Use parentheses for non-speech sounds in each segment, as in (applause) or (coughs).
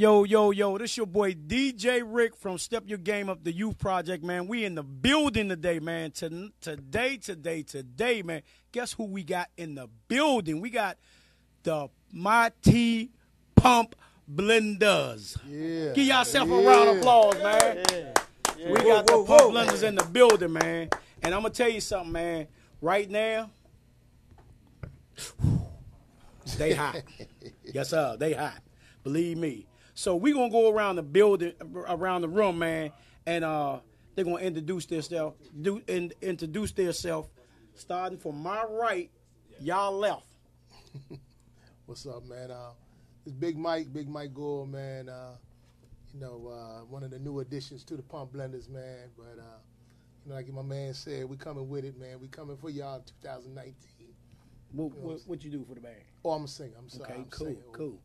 Yo, yo, yo, this your boy DJ Rick from Step Your Game Up, the Youth Project, man. We in the building today, man. To, today, today, today, man. Guess who we got in the building? We got the T Pump Blenders. Yeah. Give yourself yeah. a round of applause, man. Yeah. We got the Pump Blenders in the building, man. And I'm going to tell you something, man. Right now, (laughs) they hot. yes, sir. They hot. Believe me. So we gonna go around the building, around the room, man, and uh, they're gonna introduce themselves, do in, introduce themselves, starting from my right, y'all left. (laughs) What's up, man? Uh, it's Big Mike, Big Mike Gore, man. Uh, you know, uh, one of the new additions to the Pump Blenders, man. But uh, you know, like my man said, we coming with it, man. We coming for y'all 2019. What, what, what you do for the band? Oh, I'm a singer. I'm sorry. Okay, I'm cool, singing. cool.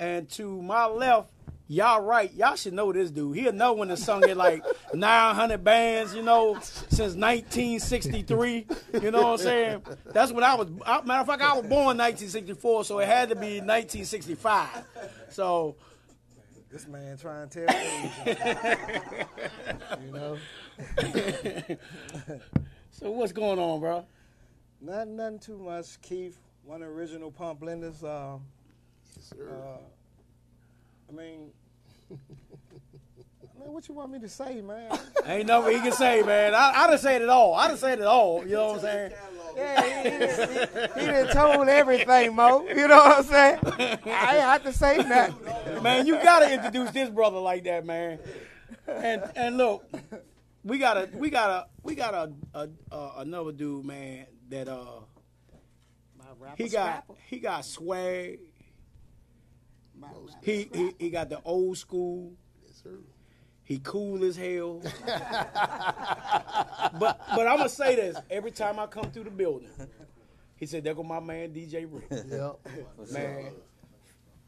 And to my left, y'all right. Y'all should know this dude. He'll know when the song hit like (laughs) 900 bands, you know, since 1963. You know what I'm saying? That's when I was. I, matter of fact, I was born 1964, so it had to be 1965. So. This man trying to tell age, (laughs) you know. (laughs) so what's going on, bro? Nothing, nothing too much. Keith, one original pump blenders. Uh, Yes, sir. uh, I mean, (laughs) man, what you want me to say, man? Ain't nothing he can say, man. I, I done said it all. I done said it all. You know what I'm saying? yeah, he, he, he, he done told everything, Mo. You know what I'm saying? I ain't have to say nothing. Man, you gotta introduce this brother like that, man. And and look, we got a we got a we got a, a, a another dude, man, that uh he got he got swag. He, he he got the old school. yes, sir. He cool as hell. but but I'm gonna say this every time I come through the building. He said, "There go my man DJ Rick." (laughs) Yep. man.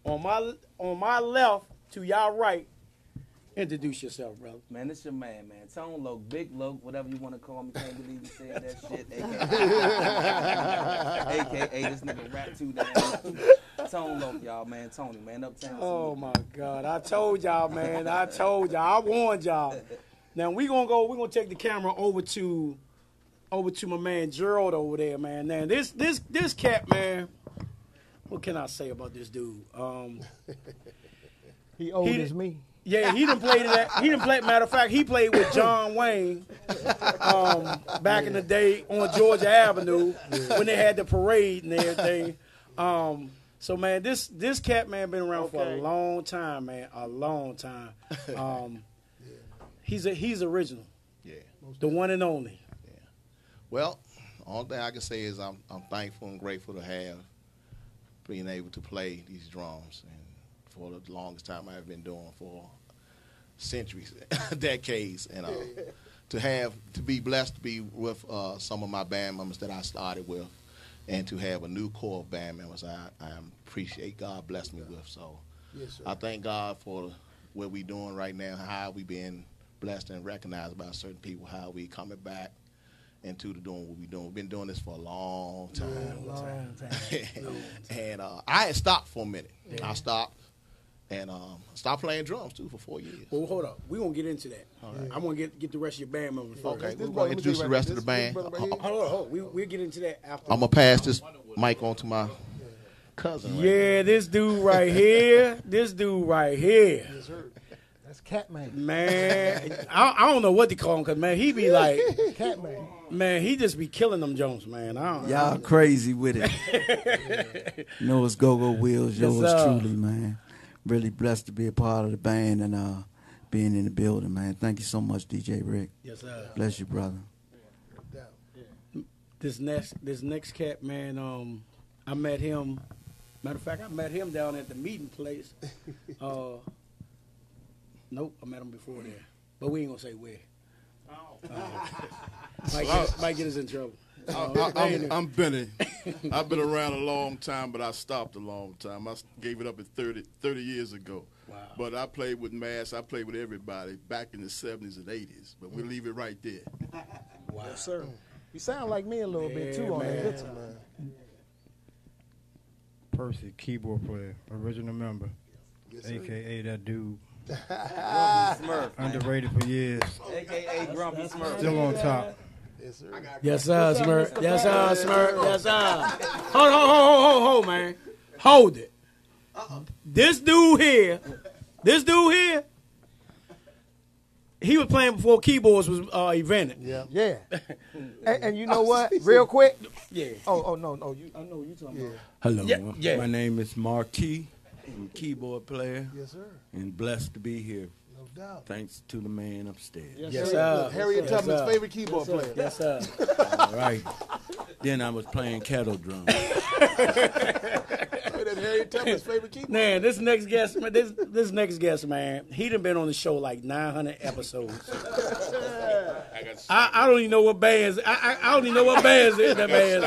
On my on my left to y'all right, introduce yourself, brother. Man, this your man, man. Tone Loke, Big Loke, whatever you want to call me. Can't believe you said that shit. AKA, AKA (laughs) this nigga rap too damn. (laughs) Tone Loke, y'all, man. Tony, man. Uptown. Oh my God! I told y'all, man. I told y'all. I warned y'all. Now we gonna go. We gonna take the camera over to, over to my man Gerald over there, man. Now this this this cat, man. What can I say about this dude? Um, He old He- as me. yeah, he didn't play that. He didn't play. Matter of fact, he played with John Wayne um, back in the day on Georgia Avenue when they had the parade and everything. Um, so man, this this cat man been around for a long time, man, a long time. (laughs) Um, he's a he's original, Yeah. the one and only. Yeah. Well, all thing I can say is I'm I'm thankful and grateful to have being able to play these drums and for the longest time I've been doing for centuries, (laughs) decades, and uh, (laughs) to have to be blessed to be with uh, some of my band members that I started with, and to have a new core of band members I, I appreciate God blessed me with. So Yes, sir. I thank God for what we're doing right now, how we being blessed and recognized by certain people, how we coming back into the doing what we doing. We've been doing this for a long time. (laughs) Long time. and uh, I had stopped for a minute. I stopped and um, stopped playing drums too for four years. Well, hold up, we gonna get into that. I'm gonna get get the rest of your band members first. Okay, we're gonna introduce you the rest here. of the band. right here. Hold on, hold on. We we'll get into that after. I'm going to pass this mic on to my cousin. right yeah, this dude right here, (laughs) this dude right here. That's Catman. Man, I, I don't know what to call him because man, he be like, Catman. man, he just be killing them Jones, man. I don't, Y'all crazy with it. (laughs) you know it's Go Go Wheels, yours sir. truly, man. Really blessed to be a part of the band and uh, being in the building, man. Thank you so much, DJ Rick. Yes, sir. Bless you, brother. This next, this next cat, man. Um, I met him. Matter of fact, I met him down at the meeting place. (laughs) Uh, nope, I met him before there, but we ain't gonna say where. Uh, might, get, might get us in trouble. Uh, I, I'm, I'm Benny. (laughs) I've been around a long time, but I stopped a long time. I gave it up at 30, 30 years ago. Wow. But I played with Mass. I played with everybody back in the 70s and 80s. But we'll leave it right there. (laughs) wow. Yes, sir. You sound like me a little bit Yeah, too on man. that guitar. Man. Percy, keyboard player, original member, Yes, aka that dude, (laughs) Smurf. underrated for years, AKA Grumpy Smurf. still on top. Yes, sir. Yes, sir, Smurf. Yes, sir, Smurf. Yes, sir. Hold, hold, hold, hold, hold, man. Hold it. This dude here, this dude here, he was playing before keyboards was uh, invented. Yeah. Yeah. (laughs) and, and you know what? Real quick. Yeah. Oh, oh no, no. You, I know you're talking about. Hello, Yeah, yeah. my name is Marquis. I'm a keyboard player Yes, sir. and blessed to be here. No doubt. Thanks to the man upstairs. Yes, sir. Harriet Yes, Tubman's sir. favorite keyboard player. Yes, sir. All right. then I was playing kettle drum. Hey, (laughs) That's Tubman's favorite keyboard. Man, this next guest, man, this this next guest, man, he done been on the show like 900 episodes. I, I don't even know what bands. I, I, I don't even know what bands is that man.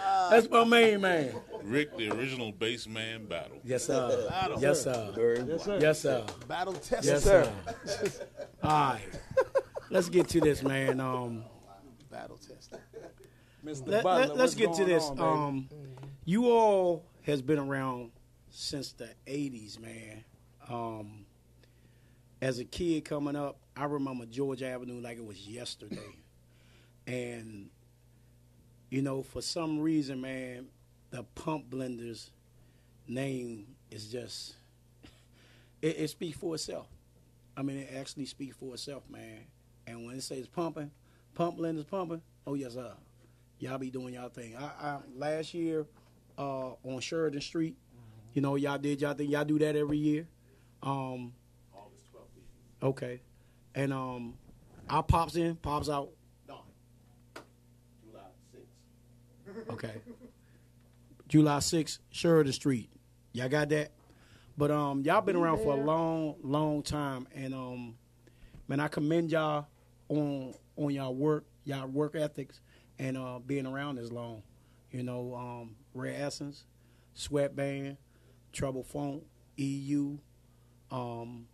(laughs) That's my main man. Rick, the original bass man battle. Yes, sir. Yes, sir. yes, sir. Yes, sir. Battle test. Yes, sir. (laughs) All right. Let's get to this, man. Um, Battle test. Mr. let, Butler, Let's get to this. on, um, you all has been around since the '80s, man. Um, as a kid coming up, I remember George Avenue like it was yesterday, and you know, for some reason, man, the Pump Blenders name is just it, it speaks for itself. I mean, it actually speaks for itself, man. And when it says pumping, pump blenders pumping, oh yes, sir. Y'all be doing y'all thing. I, I last year uh, on Sheridan Street, you know, y'all did y'all thing. Y'all do that every year. Um, okay, and um, I pops in, pops out. Okay. (laughs) July 6th, Sheridan Street. Y'all got that? But um, y'all been around for a long, long time, and um, man, I commend y'all on on y'all work, y'all work ethics, and uh, being around this long. You know, um, Rare Essence, Sweatband, Trouble Funk, EU, um,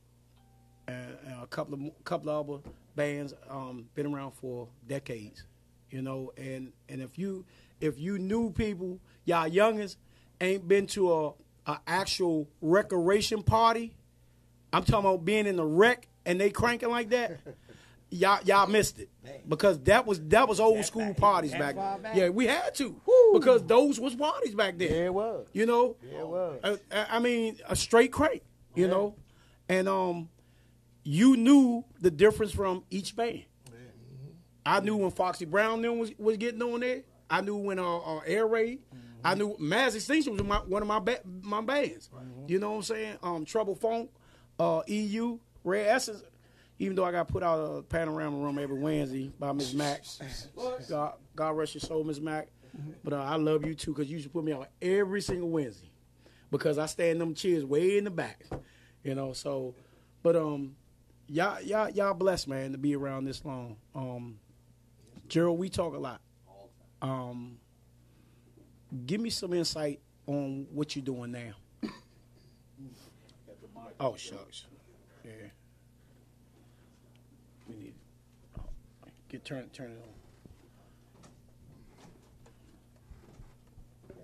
and, and a couple of couple of other bands um, been around for decades. You know, and and if you if you knew people, y'all youngins ain't been to a, a actual recreation party. I'm talking about being in the rec and they cranking like that. (laughs) y'all y'all missed it because that was that was old school parties back. back? Yeah, we had to because those was parties back then. Yeah, it was. You know, Yeah, it was. I, I- I mean, a straight crank. You know, and um, you knew the difference from each band. I knew when Foxy Brown then was, was getting on there. I knew when uh, uh, Air Raid. I knew Mass Extension was my, one of my ba- my bands. You know what I'm saying? Um, Trouble Funk, uh, EU, Rare Essence. Even though I got put out a panorama room every Wednesday by Miss Mac. God, God rest your soul, Miss Mac. But uh, I love you too because you used to put me on every single Wednesday because I stand them chairs way in the back. You know, so but um y'all y'all y'all blessed man to be around this long. Um Gerald, we talk a lot. Um give me some insight on what you're doing now. (laughs) Oh shucks. Yeah. We need oh, get turn turn it on.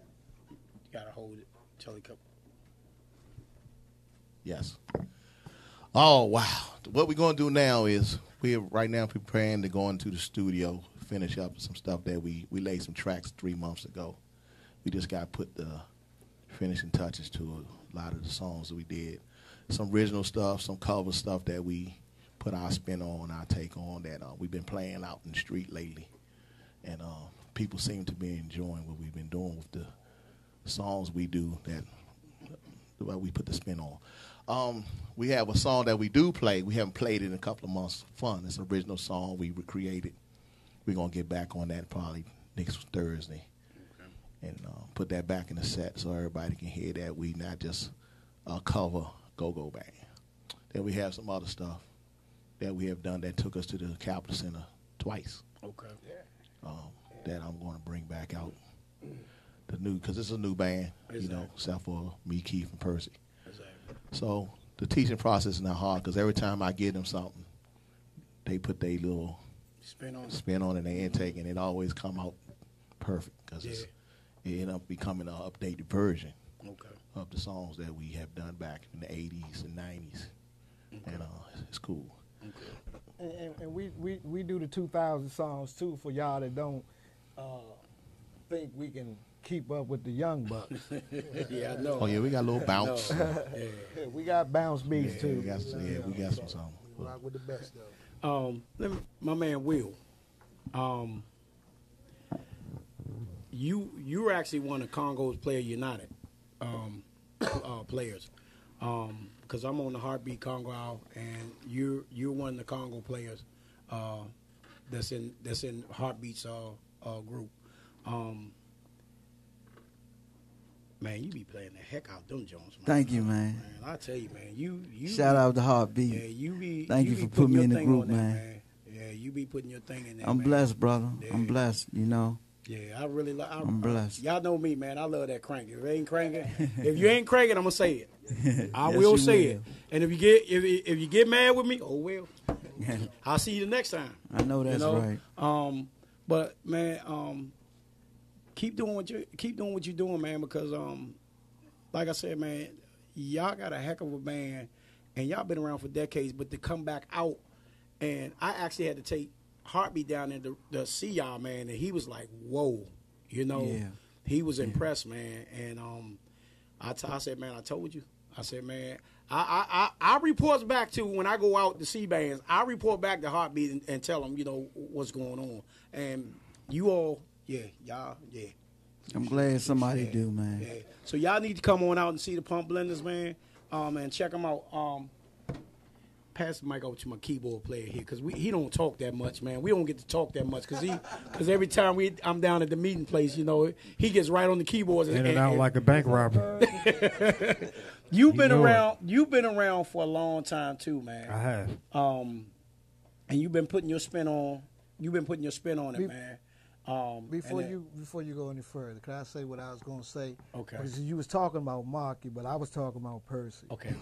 You gotta hold it till he come. Yes. Oh wow! What we're gonna do now is we're right now preparing to go into the studio, finish up some stuff that we we laid some tracks three months ago. We just got to put the finishing touches to a lot of the songs that we did. Some original stuff, some cover stuff that we put our spin on, our take on that uh, we've been playing out in the street lately, and uh, people seem to be enjoying what we've been doing with the songs we do that well, we put the spin on. Um, we have a song that we do play. We haven't played it in a couple of months. Fun. It's an original song we recreated. We're gonna get back on that probably next Thursday, and uh, put that back in the set so everybody can hear that we not just uh, cover Go Go Bang. Then we have some other stuff that we have done that took us to the Capitol Center twice. Okay. Um, that I'm going to bring back out. The new because it's a new band, you know, except for me, Keith, and Percy. Exactly. So the teaching process is not hard because every time I give them something, they put their little Spin on it. spin on it, their intake, and it always come out perfect because it end up becoming an updated version Okay. of the songs that we have done back in the '80s and '90s, and uh, it's cool. And, and, and we, we, we do the 2000 songs too for y'all that don't uh, think we can keep up with the young bucks. (laughs) yeah, I know. Oh yeah, we got a little bounce. (laughs) Yeah, we got bounce beats Yeah, too. we got some, yeah, we got some songs. Rock with the best though. Um, let me, my man Will. Um, you you were actually one of Congo's Player United um, (coughs) uh, players. Um, because I'm on the Heartbeat Congo and you're you're one of the Congo players uh, that's in that's in Heartbeat's uh, uh, group. Um, man, you be playing the heck out them Jones. Man. Thank you, man. Man, I tell you, man, you you Shout out to Heartbeat. Yeah, you be. Thank you be for putting me in the group, on there, man. Yeah, you be putting your thing in there. I'm man. blessed, brother. I'm blessed. You know. Yeah, I really like. I'm blessed. Y'all know me, man. I love that cranking. If it ain't cranking, (laughs) if you ain't cranking, I'm gonna say it. (laughs) I Yes, will say will. it. And if you get if if you get mad with me, oh well. (laughs) I'll see you the next time. I know that's you know? right. Um, but man, um, keep doing what you keep doing what you're doing, man. Because um, like I said, man, y'all got a heck of a band, and y'all been around for decades. But to come back out, and I actually had to take Heartbeat down there to, to see y'all, man, and he was like, "Whoa," you know. Yeah. He was impressed, man, and um, I, t- I said, man, I told you. I said, man, I, I, I, I reports back to when I go out to see bands. I report back to Heartbeat and, and tell them, you know, what's going on. And you all, yeah, y'all, yeah, I'm glad somebody Yeah. do, man. yeah. So y'all need to come on out and see the Pump Blenders, man, um, and check them out. Um, pass the mic over to my keyboard player here because he don't talk that much, man. We don't get to talk that much because he because every time we I'm down at the meeting place, you know, he gets right on the keyboards In and out like a bank robber. (laughs) You've been know it. around. You've been around for a long time too, man. I have. Um, and you've been putting your spin on. You've been putting your spin on it, We- man. Um, Before and you before you go any further, can I say what I was going to say? Okay. Because you was talking about Marky, but I was talking about Percy. Okay.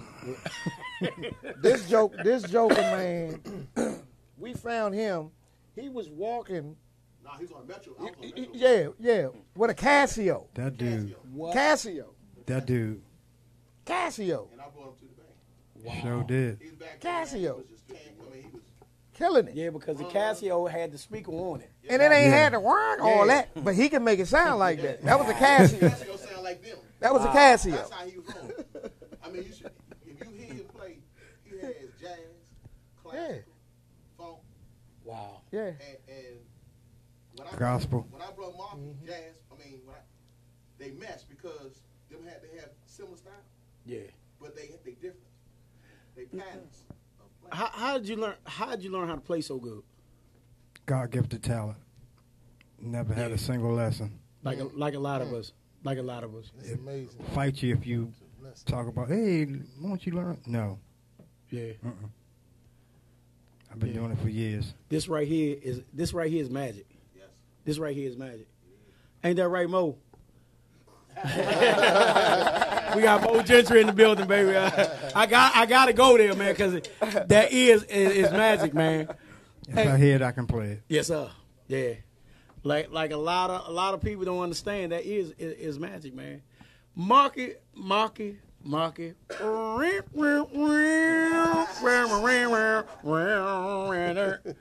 (laughs) this joke, this Joker man, (coughs) we found him. He was walking. Nah, he's on Metro. I was on Metro. Yeah, yeah, with a Casio. That dude. Casio. That dude Casio. And I brought him to the bank. Wow. Sure did. He's back there. He Casio. was just camp. I mean, he was. Killing it. Yeah, because the uh-huh. Casio had the speaker on it. And it ain't Yeah. had the word all Yeah. that, but he can make it sound like that. That was a (laughs) Casio. Casio sound like them. That was a Casio. That's how he was on. I mean, you should, if you hear him play, he has jazz, classical, funk, Wow. Yeah. and, and when I Gospel. When I brought Mark mm-hmm. jazz, I mean, when I, they match because them had they have similar style, Yeah. but they they different. They mm-hmm. patterns. Of playing. How, how did you learn? How did you learn how to play so good? God gifted talent. Never had Yeah. a single lesson. Like a, like a lot of us. Like a lot of us. It's amazing. Fight you if you talk about, hey, won't you learn? No. Yeah. Uh-uh. I've been Yeah. doing it for years. This right here is this right here is magic. Yes. This right here is magic. Ain't that right, Mo? (laughs) we got Mo Gentry in the building, baby. I, I got I got to go there, man, because that is, is is magic, man. If Hey. I hear it, I can play it. Yes, sir. Yeah. Like like a lot of a lot of people don't understand that is is, is magic, man. Market, market, market.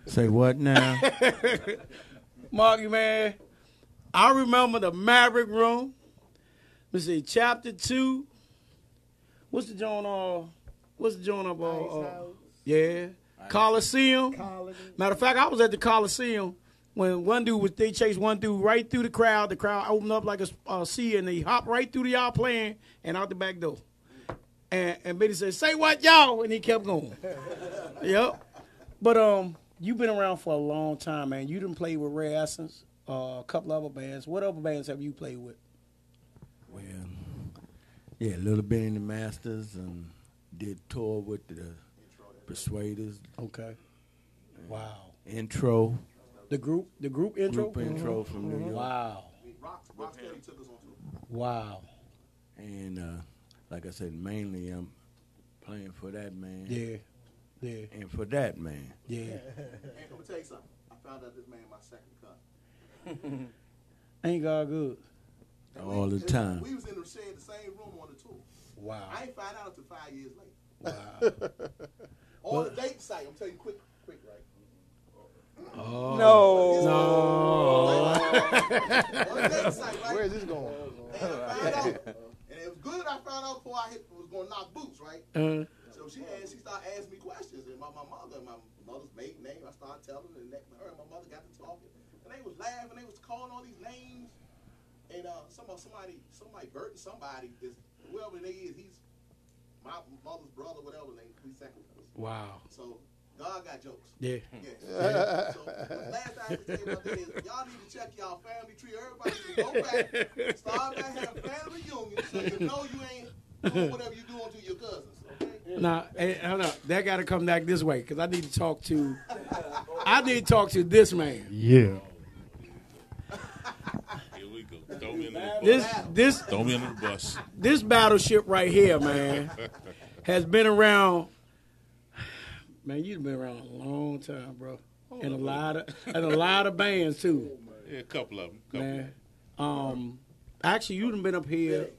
Say what now? (laughs) Marky man, I remember the Maverick Room. Let's see, chapter two. What's the joint? Uh, what's the joint of? Uh, uh, yeah, Coliseum. Matter of fact, I was at the Coliseum when one dude was they chased one dude right through the crowd. The crowd opened up like a uh, sea, and they hopped right through the y'all playing and out the back door. And and Benny said, "Say what, y'all?" And he kept going. (laughs) yep. But um, you've been around for a long time, man. You didn't play with Rare Essence, uh, a couple other bands. What other bands have you played with? Well, yeah, a little bit in the Masters and did tour with the Persuaders. Okay. Wow. Intro, The group, the group intro. group intro from New York. Wow. Rock, Rocksteady took us on tour. Wow. And uh, like I said, mainly I'm playing for that man. Yeah. Yeah. And for that man. Yeah. And I'm gonna tell you something. I found out this man my second cousin. (laughs) Ain't God good? All the time. We was in the same, the same room on the tour. Wow. I ain't find out until five years later. Wow. On the date site, I'm telling you quick, quick, right? Oh. No. No. On the date site, right? Where's this going? And I found out, and it was good. I found out before I hit, was going to knock boots, right? Uh, So she asked, she started asking me questions, and my, my mother, my mother's maiden name, I started telling her, and that, her and my mother got to talking, and they was laughing, they was calling all these names, and uh, somebody, somebody, somebody, Burton, somebody, is whoever they is, he's my mother's brother, whatever name, we second cousins. wow. So God got jokes. Yeah. Yes. so last thing I have to tell you about that is y'all need to check y'all family tree. Everybody go back, start back having family reunions, so you know you ain't doing whatever you doing to your cousins. Okay. Now, hey, hold up. That got to come back this way because I need to talk to. I need to talk to this man. Yeah. Here we go. Throw me under the This this Throw me under the bus. this battleship right here, man, has been around. Man, you've been around a long time, bro, and a lot of and a lot of bands too, Yeah, a couple of them. Couple man. Um, actually, you've been up here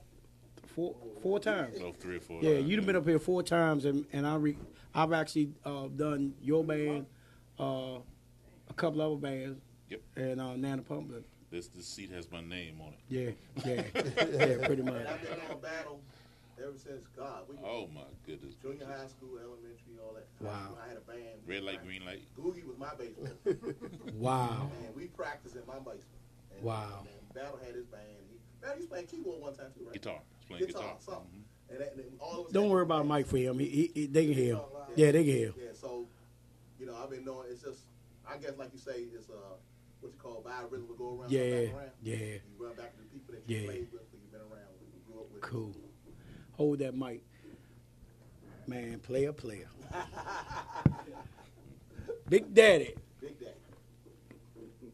four four times. of them. Oh, three or four. Yeah, you've been up here four times, and and I re, I've actually uh, done your band, uh, a couple other bands, Yep. and uh, Nana Pumpkin. This this seat has my name on it. Yeah, yeah, (laughs) yeah, pretty much. And I've been on battle ever since God. We Oh my goodness. junior high school, elementary, all that. Wow. I had a band. Red light, green light. Googie was my bass (laughs) player. Wow, and we practiced in my basement. And, Wow. And Battle had his band. He, Battle used to play keyboard one time too, right? Guitar. He's playing Guitar, guitar. something. And, that, and all of don't worry about bands. Mike for him. He, he, he- they can hear him. Yeah, they can hear. him. Yeah, so, you know, I've been knowing it's just, I guess, like you say, it's uh, what you call biorhythm will go around. Yeah, around. yeah. You run back to the people that you Yeah. played with, you've been around with, who grew up with. Cool. Hold that mic, man. Player, player. (laughs) Big Daddy. Big Daddy.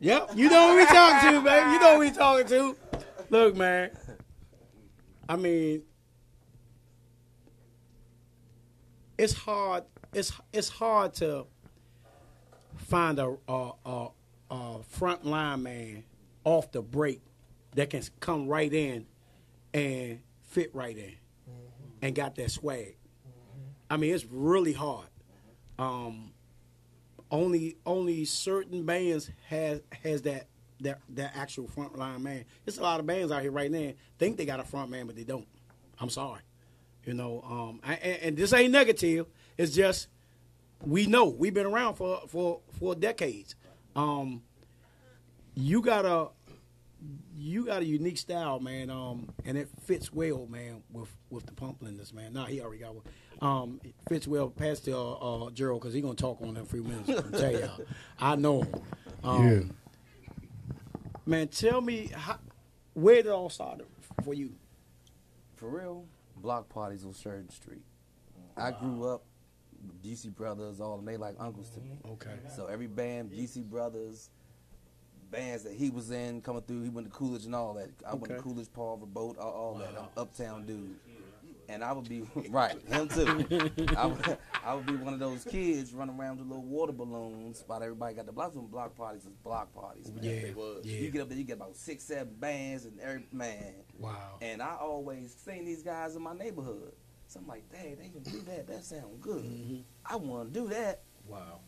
Yep, you know who we talking to, baby. You know who we talking to. Look, man. I mean, it's hard. It's it's hard to find a a, a, a front line man off the break that can come right in and fit right in and got that swag. I mean, it's really hard. Um, only only certain bands has has that that that actual front line man. There's a lot of bands out here right now think they got a front man, but they don't. I'm sorry, you know. Um, I, and, and this ain't negative. It's just we know we've been around for for for decades. Um, you got a you got a unique style, man, um, and it fits well, man, with with the pump blenders, man. Nah, he already got one. Um, it fits well past the uh, uh, Gerald because he gonna talk on in a few minutes. I'm tell y'all, I know him. Um, Yeah. Man, tell me how, where did it all start for you? For real, block parties on Sheridan Street. I grew up, GC Brothers, all them, they like uncles to me. Mm-hmm. Okay. So every band, GC Brothers, bands that he was in coming through, he went to Coolidge and all that. I went to Okay. Coolidge, Paul Verbote, all, all that. I'm uptown dude. And I would be, (laughs) right, him too. I would, (laughs) I would be one of those kids running around with little water balloons while everybody got the blocks. on block parties was block parties. Man. Yeah, They was. yeah. You get up there, you get about six, seven bands and every, man. Wow. And I always seen these guys in my neighborhood. So I'm like, dang, they can do that. That sounds good. Mm-hmm. I want to do that. Wow.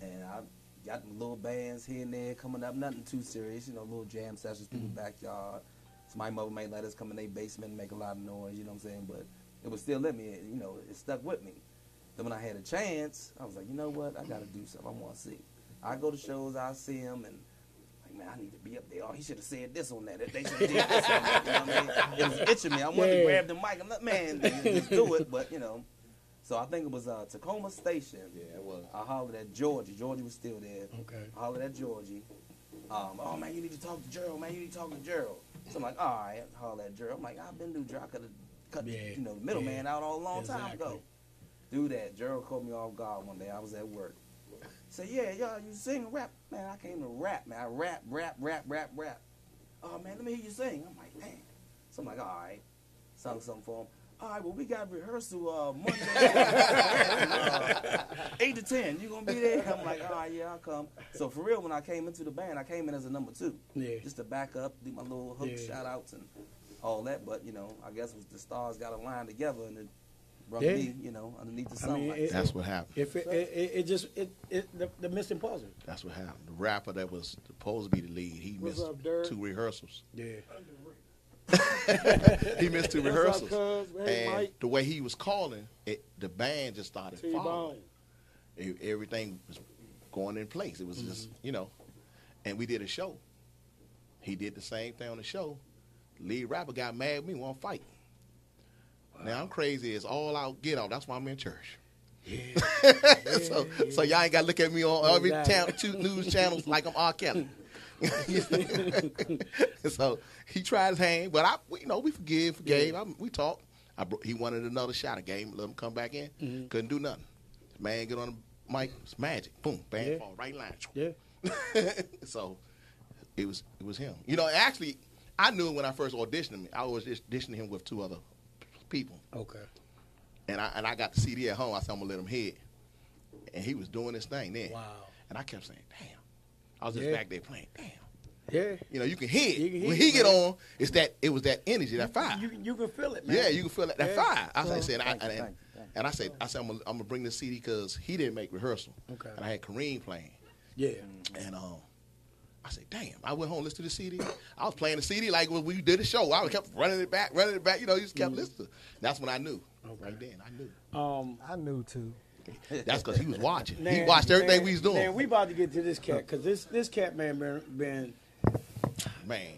And I got them little bands here and there coming up, nothing too serious, you know, little jam sessions through the mm-hmm. backyard. Somebody mother may let us come in their basement and make a lot of noise, you know what I'm saying? But it was still in me, you know, it stuck with me. Then when I had a chance, I was like, you know what, I got to do something. I want to see. I go to shows, I see him, and man, I need to be up there. Oh, he should have said this on that. They should have did this on that. You know what I mean? It was itching me. I wanted Yeah. to grab the mic I'm like, man just do it, but you know. So I think it was uh, Takoma Station. Yeah, it was. I hollered at Georgie. Georgie was still there. Okay. I hollered at Georgie. Um, oh man, you need to talk to Gerald. Man, you need to talk to Gerald. So I'm like, all right, holler at Gerald. I'm like, I've been through Gerald. I could have cut Yeah, you know the middleman yeah. out all a long time ago. Do that. Gerald called me off guard one day. I was at work. Say, yeah, y'all, you sing rap. Man, I came to rap, man. I rap, rap, rap, rap, rap. Oh man, let me hear you sing. I'm like, damn. So I'm like, all right. Sung something for him. All right, well, we got rehearsal uh, Monday, (laughs) uh, 8 to 10. You going to be there? (laughs) I'm like, all right, yeah, I'll come. So for real, when I came into the band, I came in as a number two. Yeah. Just to back up, do my little hook Yeah. shout outs and all that. But, you know, I guess it was the stars got aligned together and it brought Yeah. me, you know, underneath the I mean, it- That's what happened. If it, it, it, it just it, it the, the missing puzzle. That's what happened. The rapper that was supposed to be the lead, he What's missed up, two rehearsals. Yeah. (laughs) he missed two What's up, rehearsals. Hey, and Mike. the way he was calling, it, the band just started T-Bone. following. E- Everything was going in place. It was mm-hmm. just, you know, and we did a show. He did the same thing on the show. Lead rapper got mad at me, want to Now I'm crazy It's all out get out. That's why I'm in church. Yeah. (laughs) so, so y'all ain't got to look at me on every Exactly. two news channels like I'm R. Kelly. (laughs) so he tried his hand, but I, you know, we forgive, forgave. I, we talked. I he wanted another shot. I gave him, let him come back in. Mm-hmm. Couldn't do nothing. Man, get on the mic. It's magic. Boom, bang, Yeah. fall right line. Yeah. (laughs) so it was it was him. You know, actually, I knew him when I first auditioned him. I was just auditioning him with two other people, Okay. and I and I got the CD at home. I said I'm gonna let him hit, and he was doing this thing then. Wow. And I kept saying, "Damn." I was just Yeah. back there playing. Damn. Yeah. You know, you can hear it. You can hear when it, he get man. on, it's that it was that energy, that fire. You you can feel it, man. yeah, you can feel that, that Yeah. fire. I So- said, I, Thank you, and, thank you, thank you. and I said, I said, I'm gonna, I'm gonna bring the CD because he didn't make rehearsal, Okay. and I had Kareem playing, Yeah. and um, I said, damn. I went home, listened to the CD. I was playing the CD like when we did the show. I kept running it back, running it back. You know, you just kept listening. That's when I knew. Right then, I knew. Um. I knew too. That's because he was watching. he watched everything man, we was doing. Man, we about to get to this cat because this this cat man been been Man.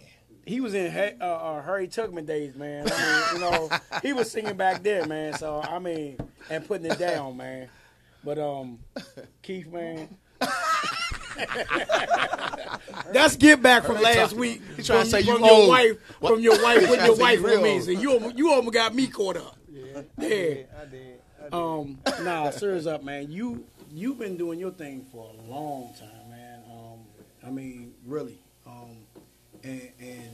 he was in Hay- uh, uh, Harry Tubman days, man. I mean, you know, he was singing back there, man. So I mean, and putting it down, man. But um, Keith, man. (laughs) That's get back from last week. he trying to from, say you from your old. wife, What? from your wife, (laughs) He with your wife you with me. So you you almost got me caught up. Yeah, Yeah. I did. I did. Um, nah, (laughs) serious up, man. You you've been doing your thing for a long time, man. Um, I mean, really. Um, and and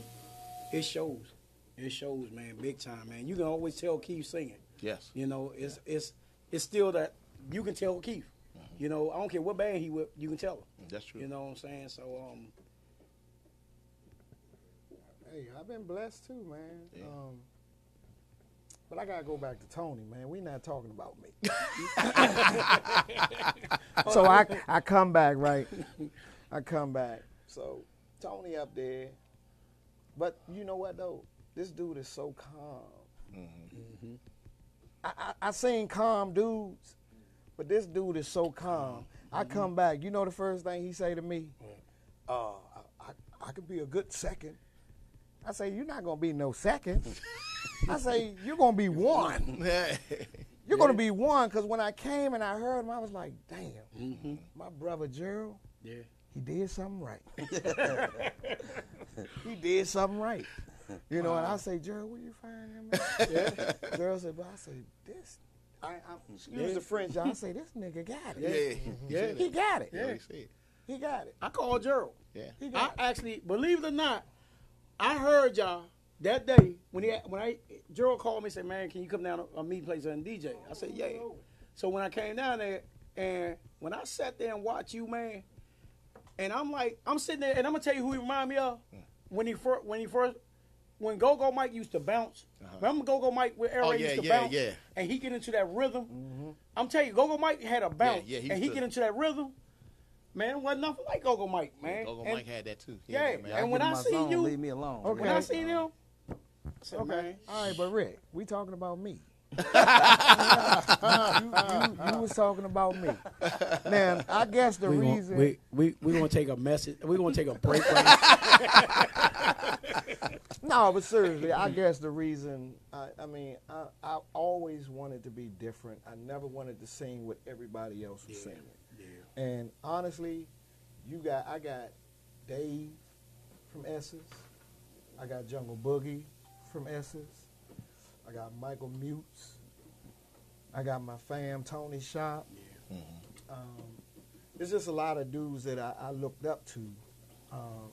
it shows. It shows, man, big time, man. You can always tell Keith singing. Yes. You know, it's it's it's still that you can tell Keith. You know, I don't care what band he with, you can tell him. That's true. You know what I'm saying? So um, Hey, I've been blessed too, man. Yeah. Um, but I gotta go back to Tony, man. We not talking about me. (laughs) so I I come back right. I come back. So Tony up there, but you know what though? This dude is so calm. Mm-hmm. I, I I seen calm dudes, but this dude is so calm. I come back. You know the first thing he say to me? Uh, I, I, I could be a good second. I say, you're not gonna be no second. I say, you're gonna be (laughs) one. (laughs) You're gonna be one, because when I came and I heard him, I was like, damn, my brother Gerald, yeah. he did something right. (laughs) he did something right. You know, and I say, Gerald, where you find him? at?" Yeah. Gerald said, but I say, this, I, I excuse the French, I say, this nigga got it. Yeah. Yeah. He got it. Yeah. He said. He got it. I called Gerald. Yeah. I it. actually, believe it or not, I heard y'all that day when he when I Gerald called me and said, "Man, can you come down to a meet place and DJ?" I said, "Yeah." So when I came down there, and when I sat there and watched you, man, and I'm like, I'm sitting there, and I'm gonna tell you who he remind me of mm. when he first when he first when Go Go Mike used to bounce. Uh-huh. Remember Go Go Mike where Air Oh, Raid yeah, used to yeah, bounce, yeah. and he get into that rhythm. Mm-hmm. I'm telling you, Go Go Mike had a bounce, yeah, he and he to- get into that rhythm. Man, it wasn't nothing like Go Go Mike, man. Gogo And- Mike had that too. He yeah, that, man. and when I my seen song, you, leave me alone. Okay. when I seen him, I said, Okay. man, All right, but Rick, we talking about me. You, you, you was talking about me. Now, I guess the we reason. Gonna, we we we gonna take a message. We gonna take a break. Right (laughs) No, but seriously, I guess the reason. I, I mean, I, I always wanted to be different. I never wanted to sing what everybody else was singing. yeah. And honestly, you got I got Dave from Essence. I got Jungle Boogie from Essence. I got Michael Mutes. I got my fam Tony Shop. Yeah. Um, there's just a lot of dudes that I, I looked up to, um,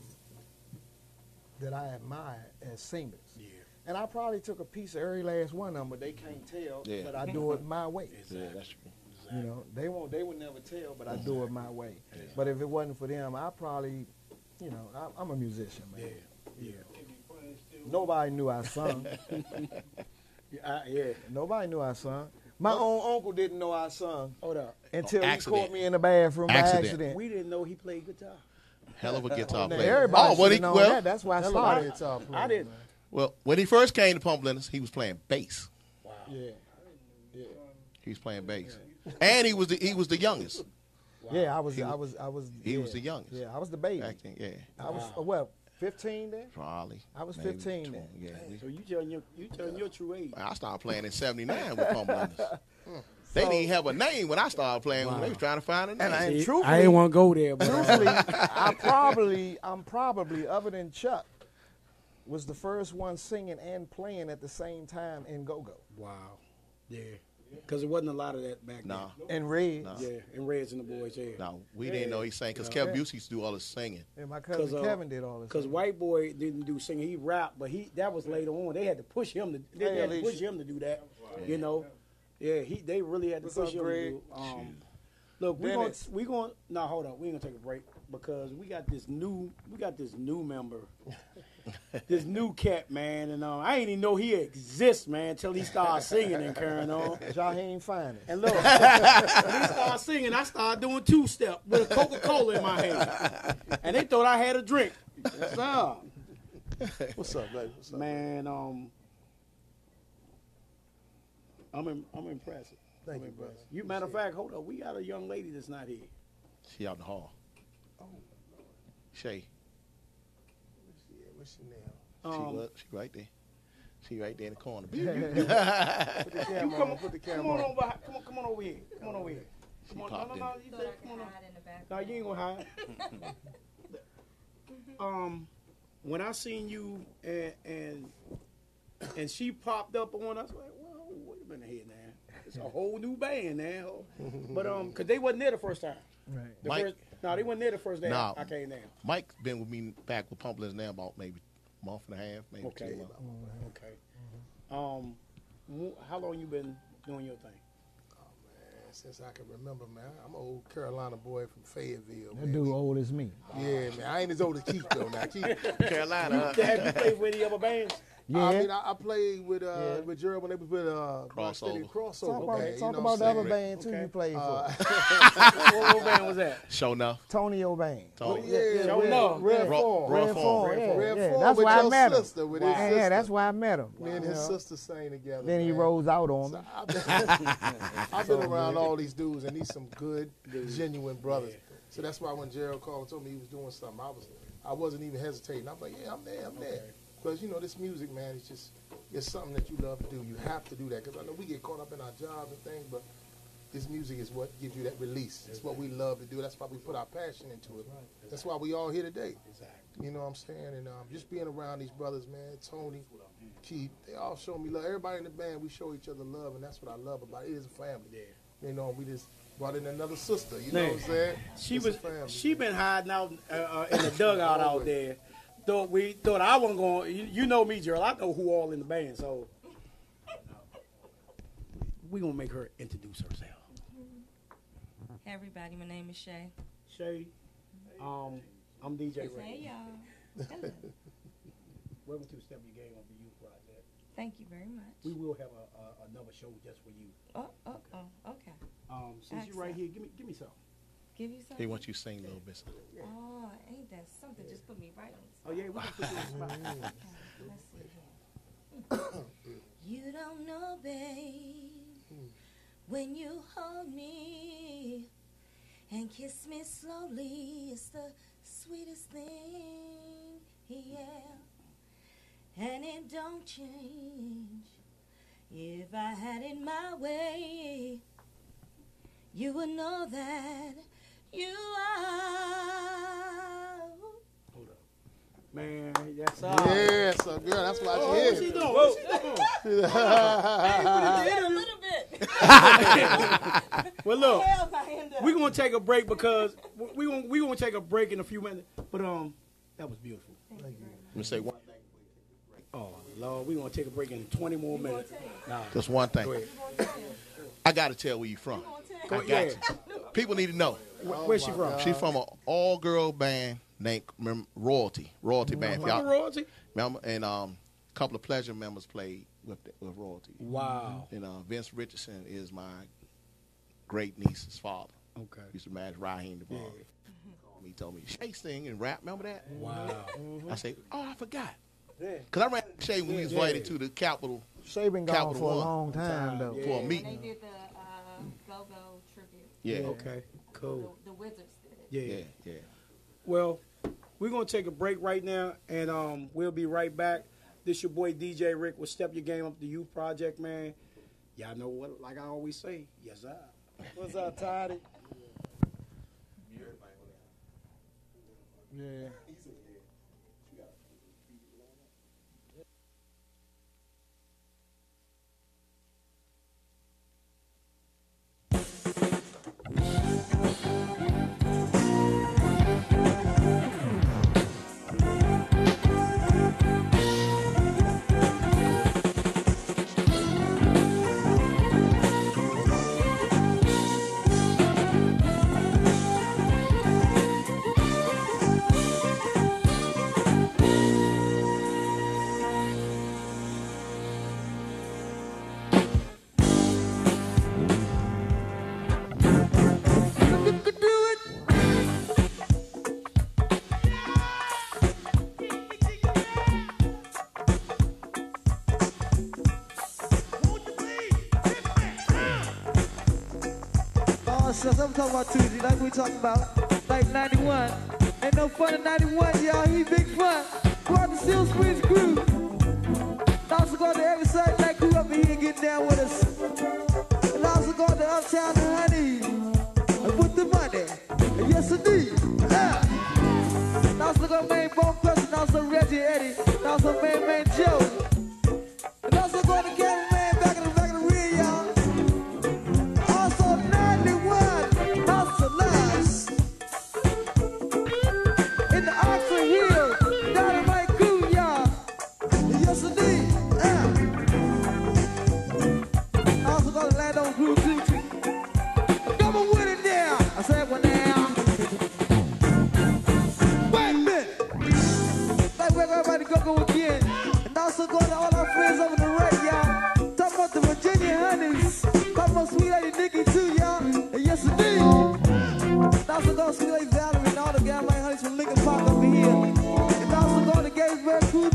that I admire as singers. Yeah. And I probably took a piece of every last one of them, but they can't tell. Yeah. But I do it my (laughs) way. Yeah, that's true. You know, they won't. They would never tell, but I do it my way. But if it wasn't for them, I probably, you know, I, I'm a musician, man. Yeah. Nobody knew I sung. (laughs) Yeah. I, yeah. Nobody knew I sung. My own uncle didn't know I sung Hold up. until he accident. caught me in the bathroom by Accident. accident. We didn't know he played guitar. Hell of a guitar Now, player. everybody oh, should he, well, that. That's why I started guitar playing. I didn't. well, when he first came to Pump Blenders, he was playing bass. Wow. Yeah, He was playing bass, and he was the he was the youngest yeah. I was, I was, I was. he yeah. was the youngest. Yeah, I was the baby. back then. Yeah, I was uh, well, 15 then. probably. I was maybe 15 then. Yeah, So you telling your you telling your true age. I started playing in '79 with Pump Blenders. (laughs) Hmm. They didn't have a name when I started playing. with them. They was trying to find a name. And I- See, truthfully- I didn't want to go there, but Truthfully, I probably, I'm probably, other than Chuck, was the first one singing and playing at the same time in Go Go. wow, yeah, because there wasn't a lot of that back no, And Red. No. then. Yeah, and Redds and the boys, yeah. no, we didn't know he sang because Yeah. Kev Busey used to do all the singing. And my cousin 'Cause, uh, Kevin did all this. Because White Boy didn't do singing, he rapped, but he that was later on. They had to push him to they, Hey, had to push him to do that. You know, yeah, he they really had to What's push up, him Greg? to do. Um, look, we're going Dennis. we going no hold on, We're gonna take a break because we got this new we got this new member, (laughs) (laughs) this new cat man, and uh, I ain't even know he exists, man, until he started singing and carrying on. (laughs) Y'all ain't Jaheim Finest. And look, (laughs) when he started singing, I started doing two step with a Coca Cola in my hand, and they thought I had a drink. So, What's up, baby? What's up? man, um, I'm im- I'm impressed. Thank I'm you, brother. impressed. You matter of fact, hold up, we got a young lady that's not here. She out in the hall. Oh, Shay, Yeah, what's your name? she Um, was she right there. She right there in the corner. (laughs) Put the You come on. on, Put the come camera on on. over, come on, come on over here, come on over here. Come on, no, popped no, in. no, you Thought said, come on. hide in the. No, you ain't gonna hide. (laughs) um, when I seen you and and and she popped up on us, like, well, wait a minute here now. It's a whole new band now. (laughs) But um, cause they wasn't there the first time. Right. The Mike first, No, they weren't there the first day Nah. I, I came down. Mike's been with me back with Pumplins now about maybe a month and a half, maybe Okay. two months. Okay. Um, how long you been doing your thing? Man, since I can remember, man, I'm an old Carolina boy from Fayetteville. That man. dude old as me. Yeah, man. I ain't as old as Keith though. Now Keith, (laughs) Carolina. You- Have you played with any other bands? Yeah. I mean, I, I played with uh, Yeah. with Gerald when they was with uh, Rock Steady Crossover. crossover. Talk about, man, you talk know about the other saying? band too Okay. you played for. Uh, (laughs) what, what band was that? Show enough. Tony O'Bain. Tony. yeah, Show Red, enough. Red Ro- Form. Red Red Form. Form, Red yeah, Red yeah. Form That's with why I met him. sister, with his Yeah, yeah, that's why I met him. Me and his know. sister sang together. Then he man. rolls out on So me. I've been, (laughs) I've been around all these dudes, and these some good, genuine brothers. So that's why when Gerald called and told me he was doing something, I was, I wasn't even hesitating. I'm like, yeah, I'm there, I'm there. Because you know, this music, man, is just, it's something that you love to do. You have to do that. Because I know we get caught up in our jobs and things, but this music is what gives you that release. It's what we love to do. That's why we put our passion into it. That's why we all here today. You know what I'm saying? And um, just being around these brothers, man, Tony, Keith, they all show me love. Everybody in the band, we show each other love, and that's what I love about it. It is a family. You know, we just brought in another sister. You know what I'm saying? She It's was family. she been hiding out uh, uh, in the dugout out there. Thought we thought I wasn't going. You, you know me, Gerald. I know who all in the band, so we gonna make her introduce herself. Hey everybody, my name is Shay. Shay, um, I'm DJ Ray. Hey y'all. (laughs) Hello. Welcome to Step Your Game on the Youth Project. Thank you very much. We will have a, a, another show just for you. Oh, oh, oh, okay. Um, since you're right here, give me give me some. Give you something. He wants you to sing a little bit. Oh, ain't that something? Just put me right on. Oh yeah, we can put you on the spot. (laughs) Okay, let's see here. (coughs) you don't know, babe, when you hold me and kiss me slowly, it's the sweetest thing, yeah. And it don't change. If I had it my way, you would know that you are. Hold up, man. Yes, sir. Yeah, so girl, that's why Oh, she what's here. she doing? What's she doing? a little bit. Well, look, Hell, my hand up. we're gonna take a break because we gonna we gonna take a break in a few minutes. But um, that was beautiful. Let me say one, Oh Lord, we're gonna take a break in 20 more minutes. Nah, just one thing. go. I got to tell where you're from. Go I got ahead. to. People need to know. Wh- Where's she from? She's from an all-girl band named Rem- Royalty. Royalty band. From Y'all- royalty. Remember, and um, a couple of pleasure members played with the, with royalty. Wow. And uh, Vince Richardson is my great niece's father. Okay. Used to manage Raheem DeVaughn. He told me Shay sing and rap. Remember that? Wow. I say, oh, I forgot. Yeah. Cause I ran into Shay when we was Yeah. invited to the Capitol Shay been gone Capital for a long time though. Yeah. for a When meeting. they did the uh, Go-Go tribute. Yeah, Okay. The, Cool. the Wizards did it. Yeah. yeah, yeah. Well, we're gonna take a break right now, and um, we'll be right back. This your boy DJ Rick with Step Your Game Up the Youth Project, man. Y'all know what? Like I always say, yes sir. What's up, Toddy? Yeah. I'm talking about Tuesday, like we talking about, like 91. Ain't no fun in 91, y'all. He big fun. Out to Steel Springs crew. Also go to every Saturday night crew up here getting down with us. And also go to Uptown to Honey. And put the money. And yes, indeed. Yeah. And also go Main Bone and also Reggie also go to all our friends over the red, y'all. Talk about the Virginia honeys. Talk about sweet lady Nikki too, y'all. And yes, indeed. And also go to sweet lady Valerie and all the gal like honeys from Lincoln Park over here. And also go to Gatesburg Cool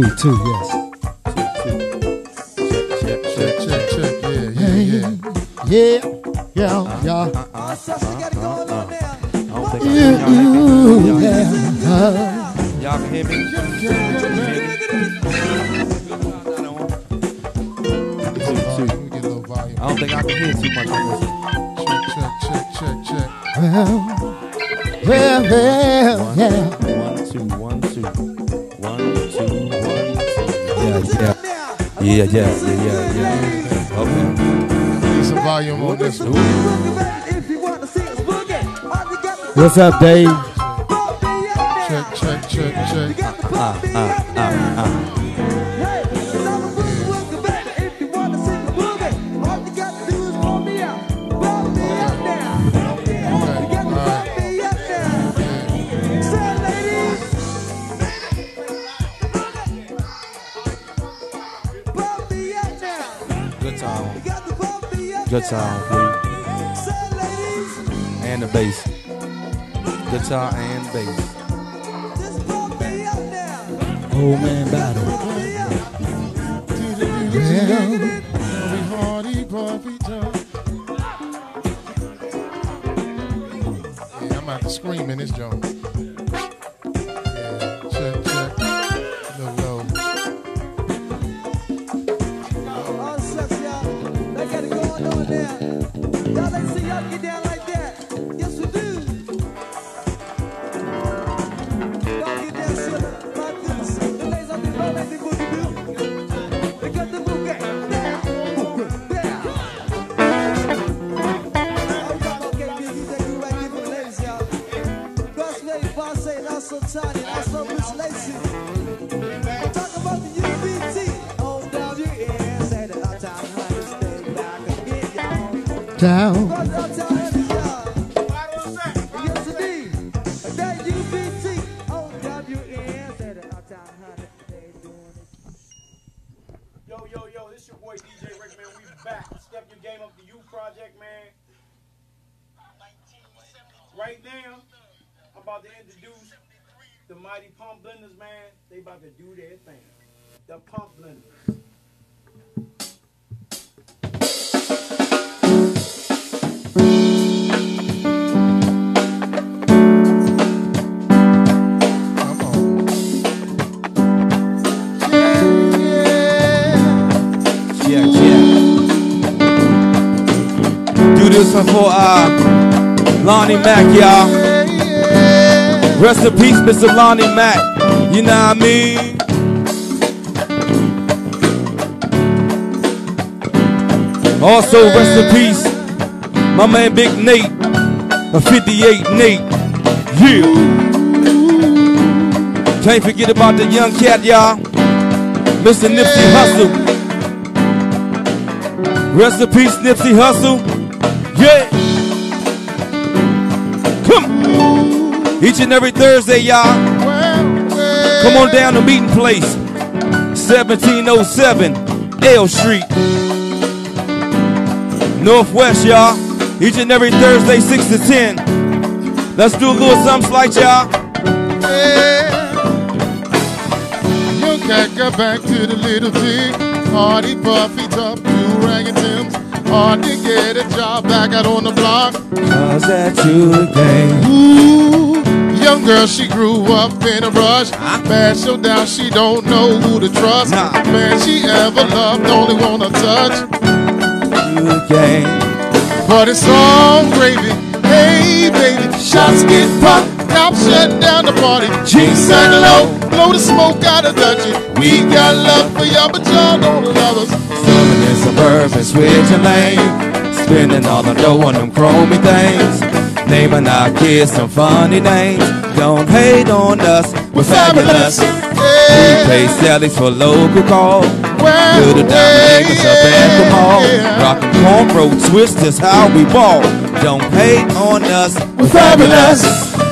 Two, two, yes. Check, check, check. Yeah, yeah, yeah. Yeah, yeah, yeah. Sus, you got it going on now. Ooh, yeah. Y'all can hear me? I don't think I can hear too much on this. Check, check, check, check. Well, well, well, yeah. Yeah, yeah, yeah, yeah, yeah. Okay. Need some volume on this one. What's up, Dave? Check, check, check, check. Ah, ah, ah, Good please. And the bass. Guitar and bass. Old man battle. Yeah. Hardy, Buffy, John. Yeah, I'm out to scream in this joint. Y'all. This one for uh, Lonnie Mack, y'all. Rest in peace, Mr. Lonnie Mack. You know what I mean? Also, rest in peace, my man Big Nate, a 58 Nate. Yeah. Can't forget about the young cat, y'all. Mr. Nipsey Hussle. Rest in peace, Nipsey Hussle. Each and every Thursday, y'all. Come on down to meeting place. 1707 L Street. Northwest, y'all. Each and every Thursday, 6 to 10. Let's do a little something like y'all. cat got back to the little thing. Hardy, Puffy, tough, two ragged Tims. Hard to get a job back out on the block. Cause that you again. Ooh, young girl, she grew up in a rush. Man, so down, she don't know who to trust. Man, she ever loved, only wanna touch. You again. But it's all gravy. Hey, baby, shots get popped. Cops shut down the party. Jeans sang low, blow the smoke out of Dutchie. We got love for y'all, but y'all don't love us. Living in suburban, switching lane. Spending all the dough on them chromey things. Naming our kids some funny names. Don't hate on us, we're fabulous. We pay Sally's for local call. To the diamond niggas up at the mall. Rockin' cornrow twisters, how we ball. Don't hate on us, we're fabulous.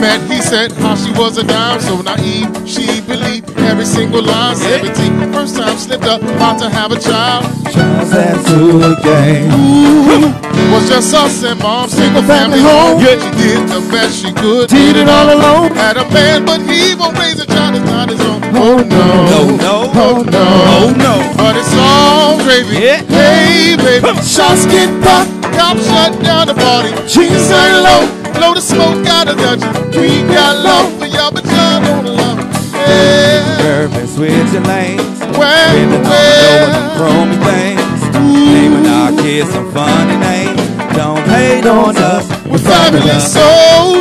Met, he said how she was a dime, so naive. She believed every single line. 17, first time slipped up, about to have a child. Cause that you again. Ooh, was just us and mom, single family home. Yeah, she did the best she could. Did it all alone. Had a man, but he won't raise a child, it's not his own. Oh no, no, no, oh no, oh no. But it's all gravy. Yeah. Hey, baby, shots get popped. Cops shut down the party. Jeans sang low, blow the smoke out of Dutch. We got love for y'all, but y'all don't love. Yeah. Urban switching lanes. Well, the dough on them chromey things. Naming our kids some funny names. Don't hate on us, we're fabulous. So,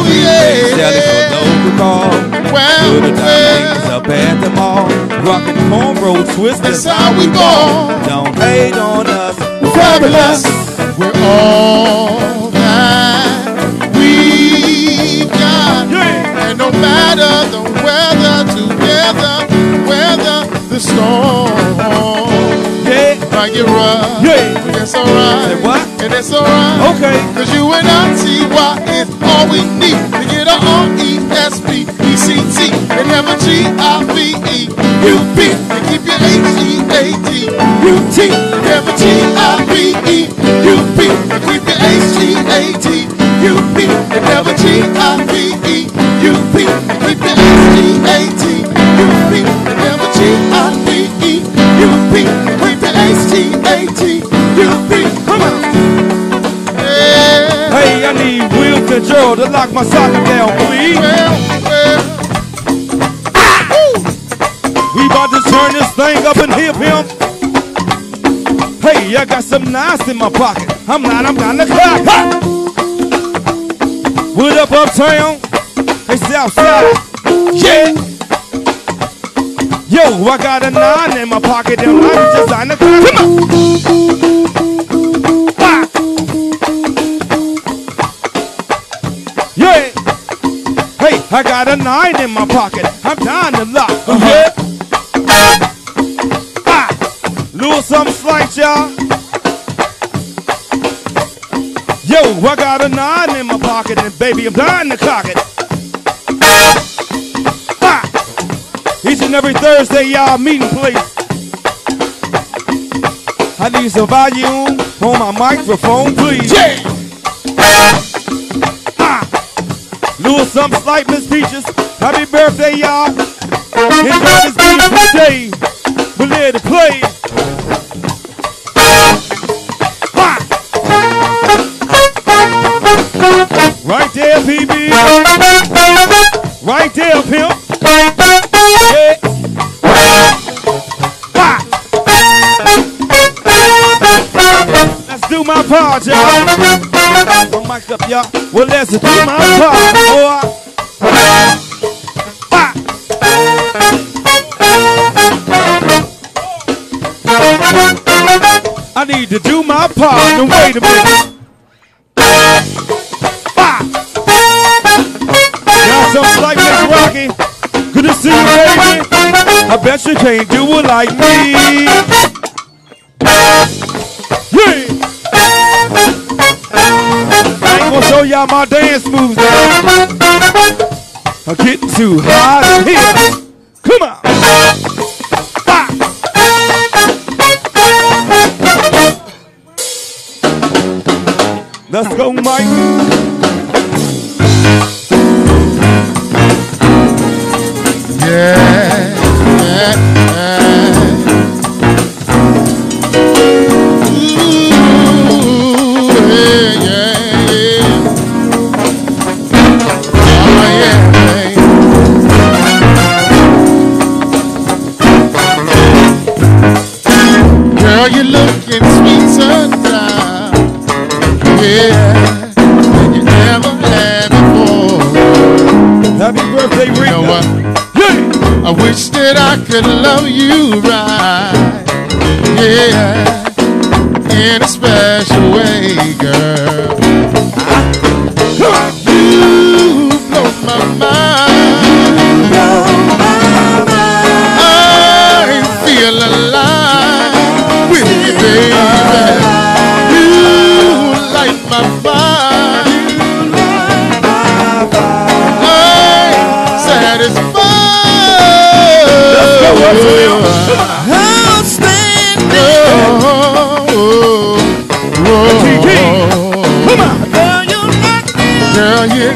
yeah. Sally for local call. Well, the diamond up at the mall. Rockin' cornrow twisters. That's how we ball. Don't hate on us, We're fabulous. We're all the weather, together, weather the storm. Yeah. Might get rough. Yeah. That's alright. Say what? And it's alright. Okay. Cause you and I see why it's all we need to get a R-E-S-P-E-C-T and have a G-I-V-E U-P and keep your H-E-A-T U-T and have a G-I-V-E U-P and keep your H-E-A-T U-P and have a G-I-V-E U-P and keep your H-E-A-T U-P and have a G-I-V-E U-P and keep your H-E-A-T U-P Come on! Yeah. Hey, I need to lock my socket down, please. We about to turn this thing up and hip him. Hey, I got some nice in my pocket. I'm not, I'm not the clock. Ha! What up, uptown? Hey, Southside. Yeah. Yo, I got a nine in my pocket and I'm just on the clock. Come on. Ha! Yeah. Hey, I got a nine in my pocket. I'm down to lock. Yeah. Ah. Little something slight, y'all. Yo, I got a nine in my pocket, and baby, I'm dying to cock it. Thursday, y'all meeting place. I need some volume on my microphone, please. Yeah. Ah. Little something slight, Miss Peaches. Happy birthday, y'all. Enjoy this beautiful day. We're there to play. Ha! Right there, PB. Right there, pimp. Do my part, y'all. Mic up, y'all. Well, let's do my part, boy. I need to do my part. Now wait a minute. Ha! Got some like. Good to see you, baby. I bet you can't do it like me. Know what? I wish that I could love you right. Yeah, in a special way, girl. You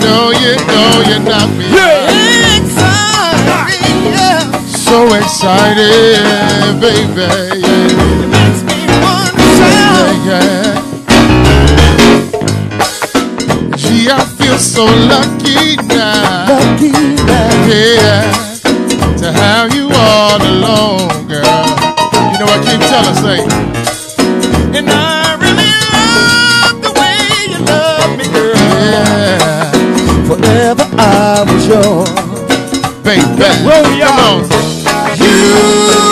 Girl, you know, you knock me so excited, baby. Yeah, yeah. Gee, I feel so lucky now. Yeah, have you all alone, girl. You know what King Teller say? And I really love the way you love me, girl. Yeah. Forever I was yours. Baby, come on. You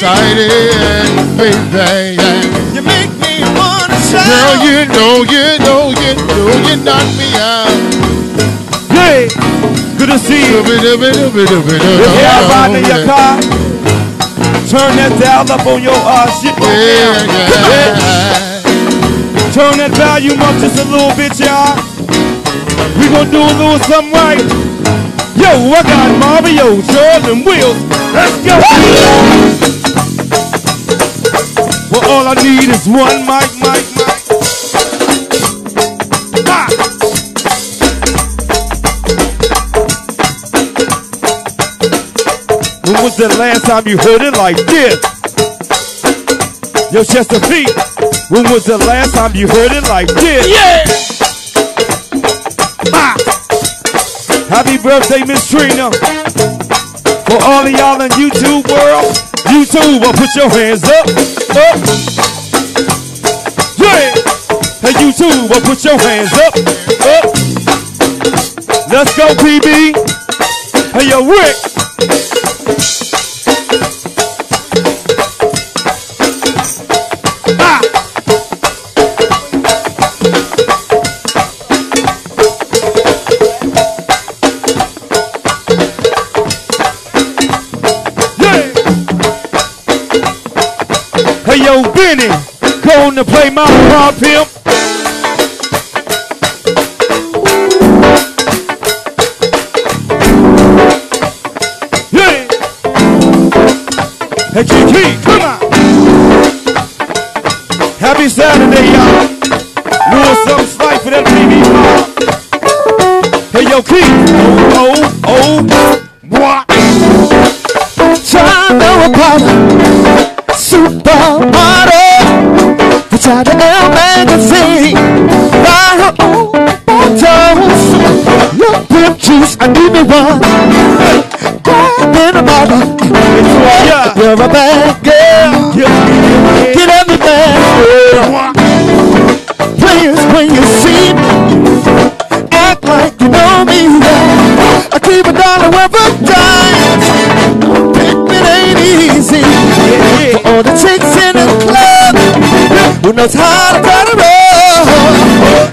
excited, baby. You make me wanna shout. Girl, you know, you know, you know, you knock me out. Hey, good to see you. If you're riding in your car, turn that dial up on your uh, shit. Yeah, yeah. Turn that volume up just a little bit, y'all. We gonna do a little something right. Yo, I got Mario, Jordan, Wheels. Let's go. All I need is one mic, mic, mic. Ah. When was the last time you heard it like this? Yo, Chester P, when was the last time you heard it like this? Yeah! Ah! Happy birthday, Miss Trina. For all of y'all in YouTube world, YouTube, well, put your hands up, up. Yeah! Hey, YouTube, well, put your hands up, up. Let's go, PB. Hey, yo, Rick. To play my pop pimp. Yeah! Hey Kiki, come on! Happy Saturday, y'all. Doing something slight for that TV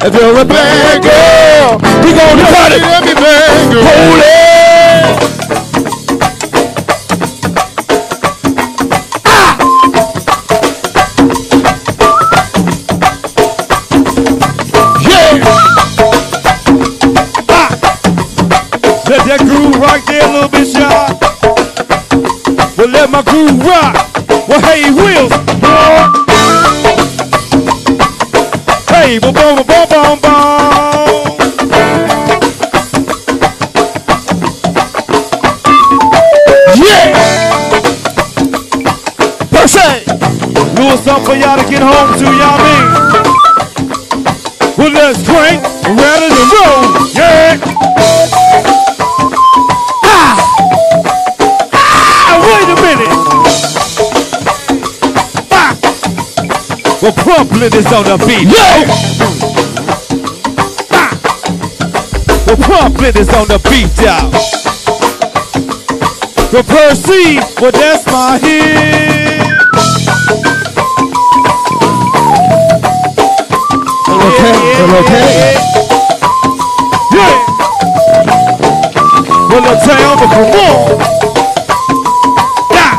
If you're a bad girl, we gonna cut it. Every Hey, boom, boom, boom, boom, boom. Yeah. Per se. Little something for y'all to get home to, y'all mean? Well, let's crank, rattle and roll. Pumplin is on the beat. Yeah. Ah. Well, Pumplin is on the beat, y'all. Well, Percy, well, that's my hit. Okay, okay. Yeah. Well, the town, but come on. Yeah.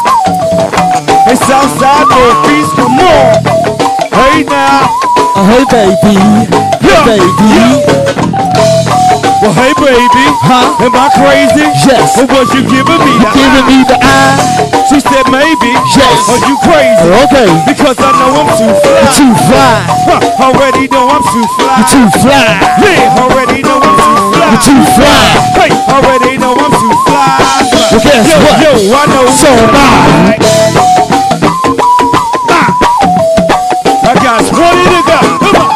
Hey, Southside, Northeast, come on. Hey, now. Oh, hey, baby. Yeah. Baby. Well, hey, baby. Huh? Am I crazy? Yes. Or was you giving me the Giving eye? me the eye. She said maybe. Yes. Are you crazy? Oh, okay. Because I know I'm too fly. You're too fly. Huh, already know I'm too fly. You're too fly. Yeah, already know I'm too fly. You're too fly. Hey, already know I'm too fly. Well, guess yo, what? Yo, I know. So am I. 20 to go. Come on.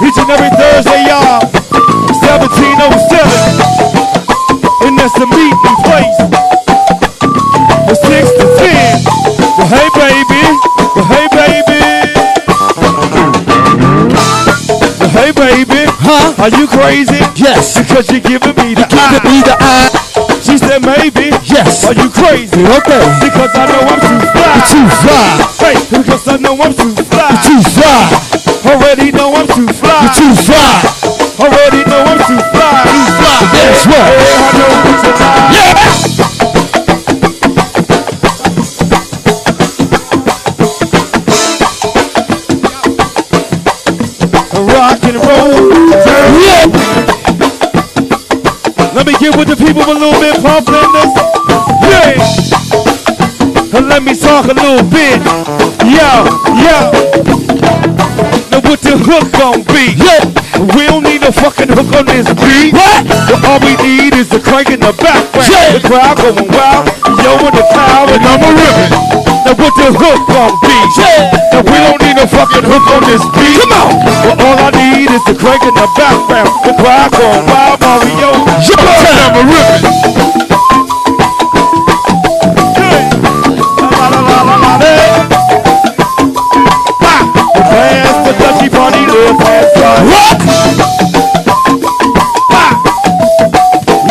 Each and every Thursday, y'all. 1707. And that's the meeting place. The 6 to 10. Well, hey, baby. Well, hey, baby. Well, hey, baby. Huh? Are you crazy? Yes. Because you're giving me the Giving eye. me the eye. She said maybe. Yes. Are you crazy? Okay. Because I know I'm too fly. You're too fly. Hey, because I know I'm too fly. You're too fly. Already know I'm too fly. You're too fly. Little bit, this. Yeah. Let me talk a little bit. Yo, yo. Now what the hook gon' be? Yeah. We don't need no fucking hook on this beat. What? All we need is the crank in the background. Yeah. The crowd going wild. Yo in the crowd and I'm a ribbon. Now what the hook gon' be? Yeah. Now we don't need no fucking hook on this beat. Come on. But all I need is the crank in the background. The crowd going wild, Mario. Turn. I'm a ribbon. Rock.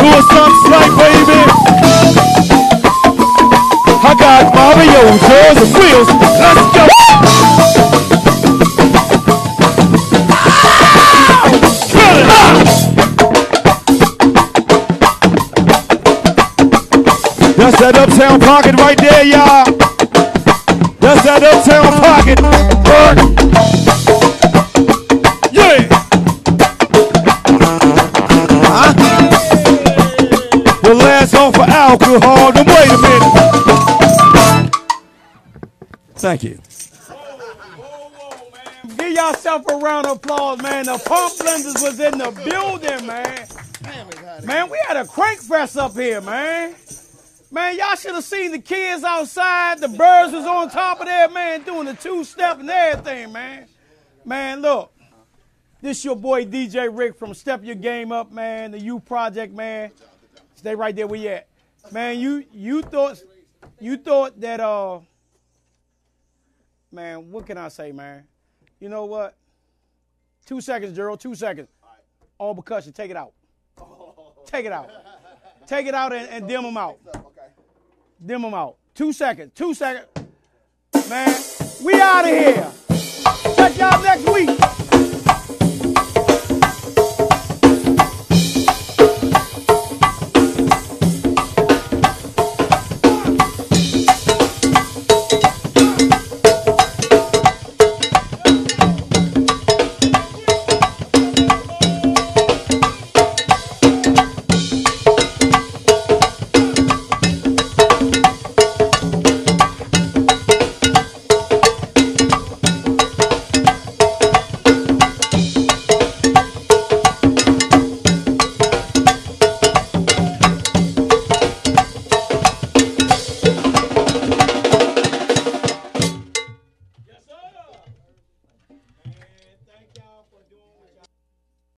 Louis something slight, baby. I got Mario, girls and wheels. Let's go. That's that uptown pocket right there, y'all. That's that uptown pocket. Work. Alcohol. Then wait a minute. Thank you. Give yourself a round of applause, man. The Pump Blenders was in the building, man. Man, we had a crank fest up here, man. Man, y'all should have seen the kids outside. The birds was on top of there, man, doing the two step and everything, man. Man, look. This your boy DJ Rick from Step Your Game Up, man. The U Project, man. Stay right there where you at. Man, you you thought you thought that uh man, what can I say, man? You know what? Two seconds, Gerald. Two seconds. All percussion. Take it out. Take it out. Take it out and, and dim them out. Dim them out. Two seconds. Two seconds. Man, We out of here. Check y'all next week.